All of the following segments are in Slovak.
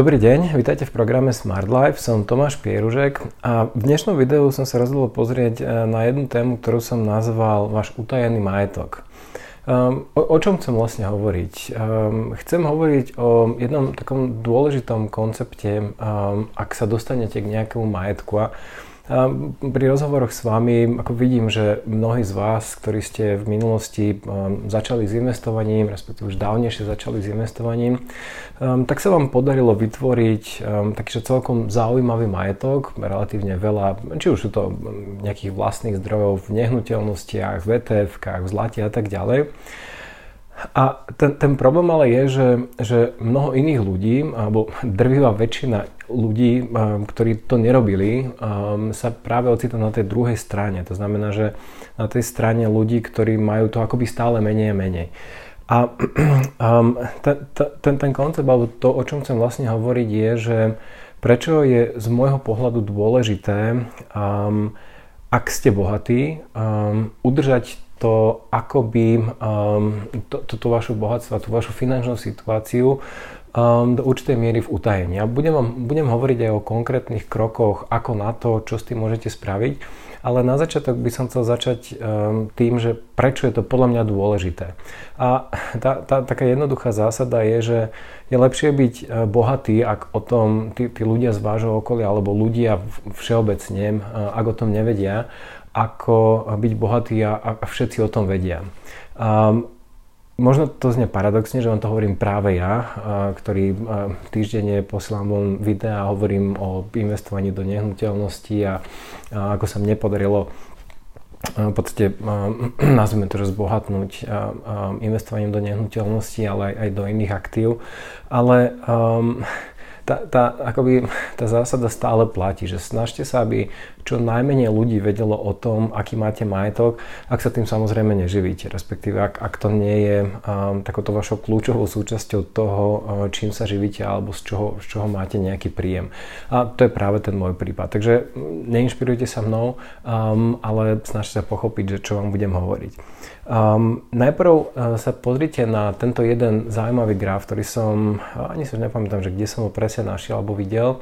Dobrý deň, vítajte v programe Smart Life, som Tomáš Pieružek a v dnešnom videu som sa rozhodol pozrieť e, na jednu tému, ktorú som nazval váš utajený majetok. Um, o, čom chcem vlastne hovoriť? Um, chcem hovoriť o jednom takom dôležitom koncepte, um, ak sa dostanete k nejakému majetku a pri rozhovoroch s vami ako vidím, že mnohí z vás, ktorí ste v minulosti um, začali s investovaním, respektíve už dávnejšie začali s investovaním, um, tak sa vám podarilo vytvoriť um, taký že celkom zaujímavý majetok, relatívne veľa, či už sú to nejakých vlastných zdrojov v nehnuteľnostiach, v etf v zlate a tak ďalej. A ten, ten problém ale je, že, že mnoho iných ľudí, alebo drvivá väčšina ľudí, um, ktorí to nerobili, um, sa práve ocitá na tej druhej strane. To znamená, že na tej strane ľudí, ktorí majú to akoby stále menej a menej. A um, ten, ten, ten koncept, alebo to, o čom chcem vlastne hovoriť, je, že prečo je z môjho pohľadu dôležité, ak ste bohatí, udržať to akoby um, to, toto vašu bohatstvo, tú vašu finančnú situáciu um, do určitej miery v utajení. A budem, vám, budem hovoriť aj o konkrétnych krokoch, ako na to, čo s tým môžete spraviť. Ale na začiatok by som chcel začať um, tým, že prečo je to podľa mňa dôležité. A tá, tá taká jednoduchá zásada je, že je lepšie byť uh, bohatý, ak o tom tí, tí ľudia z vášho okolia alebo ľudia všeobecne, uh, ak o tom nevedia, ako byť bohatý a, a všetci o tom vedia. Um, možno to znie paradoxne, že vám to hovorím práve ja, uh, ktorý uh, týždenne posielam von videa a hovorím o investovaní do nehnuteľnosti a, ako sa mne podarilo v podstate nazvime to, že zbohatnúť investovaním do nehnuteľnosti, ale aj do iných aktív. Ale um, tá, tá, akoby, tá zásada stále platí, že snažte sa, aby čo najmenej ľudí vedelo o tom, aký máte majetok, ak sa tým samozrejme neživíte, respektíve ak, ak to nie je um, takouto vašou kľúčovou súčasťou toho, uh, čím sa živíte alebo z čoho, z čoho máte nejaký príjem. A to je práve ten môj prípad. Takže mm, neinšpirujte sa mnou, um, ale snažte sa pochopiť, že čo vám budem hovoriť. Um, najprv uh, sa pozrite na tento jeden zaujímavý graf, ktorý som, uh, ani sa nepamätám, že kde som ho presne našiel alebo videl.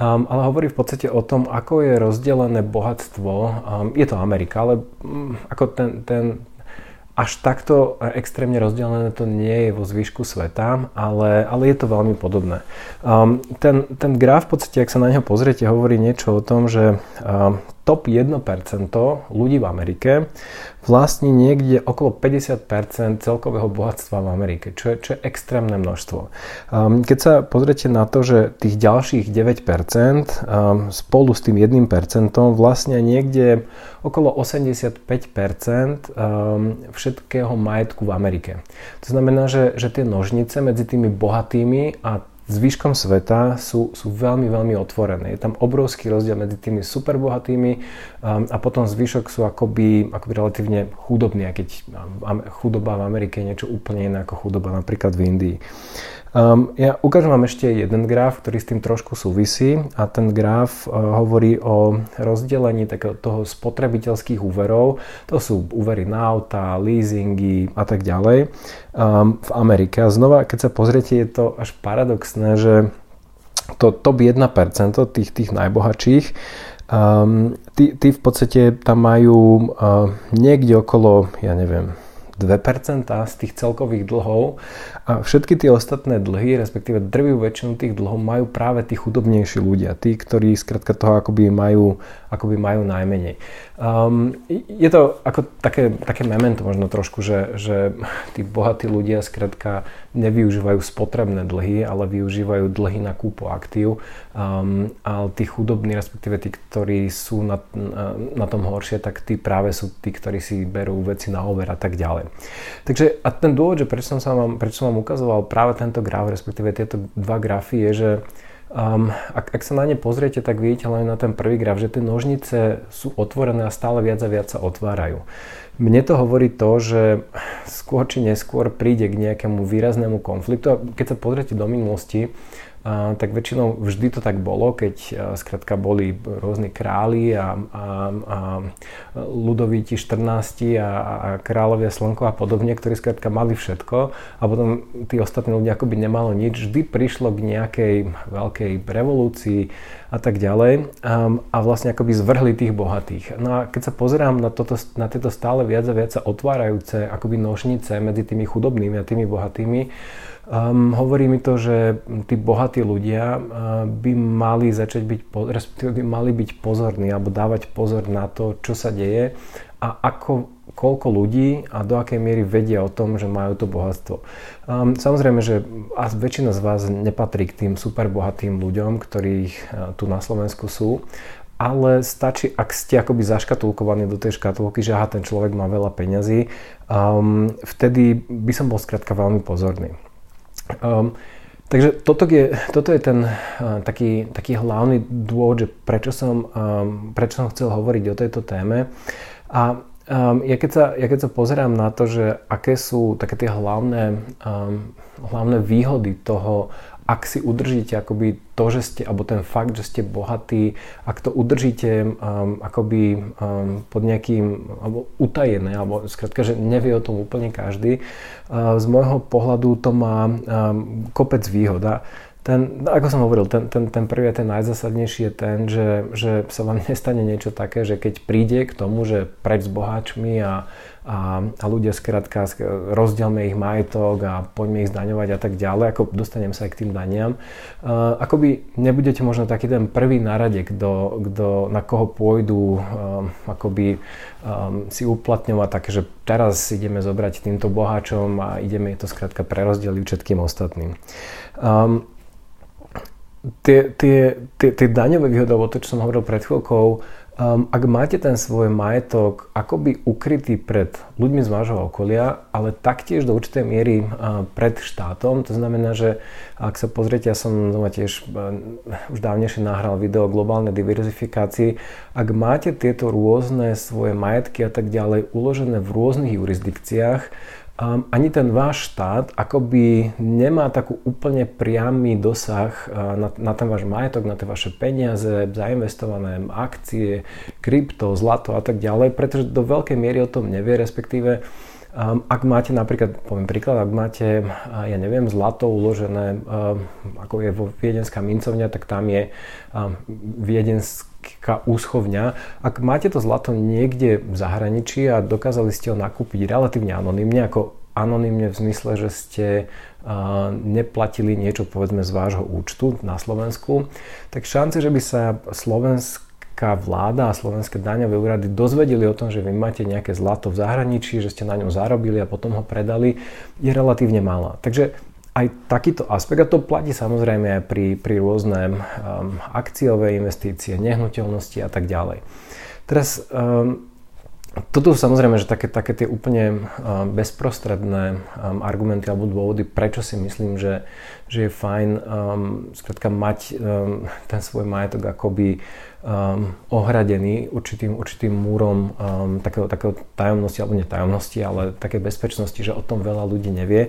Um, ale hovorí v podstate o tom, ako je rozdelené bohatstvo. Um, je to Amerika, ale um, ako ten, ten až takto extrémne rozdelené to nie je vo zvyšku sveta, ale, ale je to veľmi podobné. Um, ten, ten graf v podstate, ak sa na neho pozriete, hovorí niečo o tom, že um, top 1% ľudí v Amerike vlastní niekde okolo 50% celkového bohatstva v Amerike, čo je, čo je extrémne množstvo. Um, keď sa pozriete na to, že tých ďalších 9% um, spolu s tým 1% vlastne niekde okolo 85% um, všetkého majetku v Amerike. To znamená, že, že tie nožnice medzi tými bohatými a zvyškom sveta sú, sú veľmi, veľmi otvorené. Je tam obrovský rozdiel medzi tými superbohatými um, a potom zvyšok sú akoby, akoby relatívne chudobní, a keď um, chudoba v Amerike je niečo úplne iné ako chudoba napríklad v Indii. Um, ja ukážem vám ešte jeden graf, ktorý s tým trošku súvisí a ten graf uh, hovorí o rozdelení takého toho spotrebiteľských úverov. To sú úvery na auta, leasingy a tak ďalej um, v Amerike. A znova, keď sa pozriete, je to až paradoxné, že to top 1% tých, tých najbohatších um, tí, tí v podstate tam majú uh, niekde okolo, ja neviem, 2% z tých celkových dlhov a všetky tie ostatné dlhy, respektíve drvivú väčšinu tých dlhov majú práve tí chudobnejší ľudia, tí, ktorí skrátka toho akoby majú, akoby majú najmenej. Um, je to ako také, také memento možno trošku, že, že tí bohatí ľudia skrátka nevyužívajú spotrebné dlhy, ale využívajú dlhy na kúpu aktív. Um, ale tí chudobní, respektíve tí, ktorí sú na, na, tom horšie, tak tí práve sú tí, ktorí si berú veci na over a tak ďalej. Takže a ten dôvod, že prečo som, sa vám, prečo som vám ukazoval práve tento graf, respektíve tieto dva grafy, je, že um, ak, ak sa na ne pozriete, tak vidíte len na ten prvý graf, že tie nožnice sú otvorené a stále viac a viac sa otvárajú. Mne to hovorí to, že skôr či neskôr príde k nejakému výraznému konfliktu. A keď sa pozriete do minulosti, tak väčšinou vždy to tak bolo, keď skrátka boli rôzni králi a, a, a ľudovíti 14 a, a kráľovia slnko a podobne, ktorí skrátka mali všetko a potom tí ostatní ľudia akoby nemalo nič. Vždy prišlo k nejakej veľkej revolúcii a tak ďalej a, a vlastne akoby zvrhli tých bohatých. No a keď sa pozerám na, toto, na tieto stále viac a viac sa otvárajúce akoby nožnice medzi tými chudobnými a tými bohatými, Um, hovorí mi to, že tí bohatí ľudia uh, by mali začať byť, respektíve by mali byť pozorní alebo dávať pozor na to, čo sa deje a ako, koľko ľudí a do akej miery vedia o tom, že majú to bohatstvo. Um, samozrejme, že väčšina z vás nepatrí k tým super bohatým ľuďom, ktorých uh, tu na Slovensku sú, ale stačí, ak ste akoby zaškatulkovaní do tej škatulky, že aha, ten človek má veľa peňazí, um, vtedy by som bol skrátka veľmi pozorný. Um, takže toto je, toto je ten uh, taký, taký hlavný dôvod, že prečo som, um, prečo som chcel hovoriť o tejto téme. A um, ja, keď sa, ja keď sa pozerám na to, že aké sú také tie hlavné, um, hlavné výhody toho, ak si udržíte akoby to, že ste, alebo ten fakt, že ste bohatí, ak to udržíte um, akoby um, pod nejakým, alebo utajené, alebo skrátka, že nevie o tom úplne každý, uh, z môjho pohľadu to má um, kopec výhod. Ten, ako som hovoril, ten, ten, ten prvý a ten najzásadnejší je ten, že, že sa vám nestane niečo také, že keď príde k tomu, že preč s boháčmi a a, a ľudia skrátka rozdielme ich majetok a poďme ich zdaňovať a tak ďalej, ako dostanem sa aj k tým daniam. Uh, akoby nebudete možno taký ten prvý narade, kto, kto, na koho pôjdu um, akoby um, si uplatňovať také, že teraz ideme zobrať týmto boháčom a ideme to skrátka prerozdeliť všetkým ostatným. Um, tie, tie, tie, tie daňové alebo to, čo som hovoril pred chvíľkou, Um, ak máte ten svoj majetok akoby ukrytý pred ľuďmi z vášho okolia, ale taktiež do určitej miery uh, pred štátom, to znamená, že ak sa pozriete, ja som doma tiež uh, už dávnejšie nahral video o globálnej diverzifikácii, ak máte tieto rôzne svoje majetky a tak ďalej uložené v rôznych jurisdikciách, Um, ani ten váš štát akoby nemá takú úplne priamy dosah na, na ten váš majetok, na tie vaše peniaze, zainvestované akcie, krypto, zlato a tak ďalej, pretože do veľkej miery o tom nevie, respektíve Um, ak máte napríklad, poviem príklad, ak máte, ja neviem, zlato uložené, um, ako je vo viedenská mincovňa, tak tam je um, viedenská úschovňa. Ak máte to zlato niekde v zahraničí a dokázali ste ho nakúpiť relatívne anonymne, ako anonymne v zmysle, že ste uh, neplatili niečo povedzme z vášho účtu na Slovensku, tak šance, že by sa Slovensk slovenská vláda a slovenské daňové úrady dozvedeli o tom, že vy máte nejaké zlato v zahraničí, že ste na ňom zarobili a potom ho predali, je relatívne malá. Takže aj takýto aspekt, a to platí samozrejme aj pri, pri rôzne um, akciové investície, nehnuteľnosti a tak ďalej. Teraz um, toto sú samozrejme, že také, také tie úplne um, bezprostredné um, argumenty alebo dôvody, prečo si myslím, že, že je fajn um, skrátka mať um, ten svoj majetok akoby um, ohradený určitým, určitým múrom um, takého, takého tajomnosti alebo netajomnosti, ale také bezpečnosti, že o tom veľa ľudí nevie.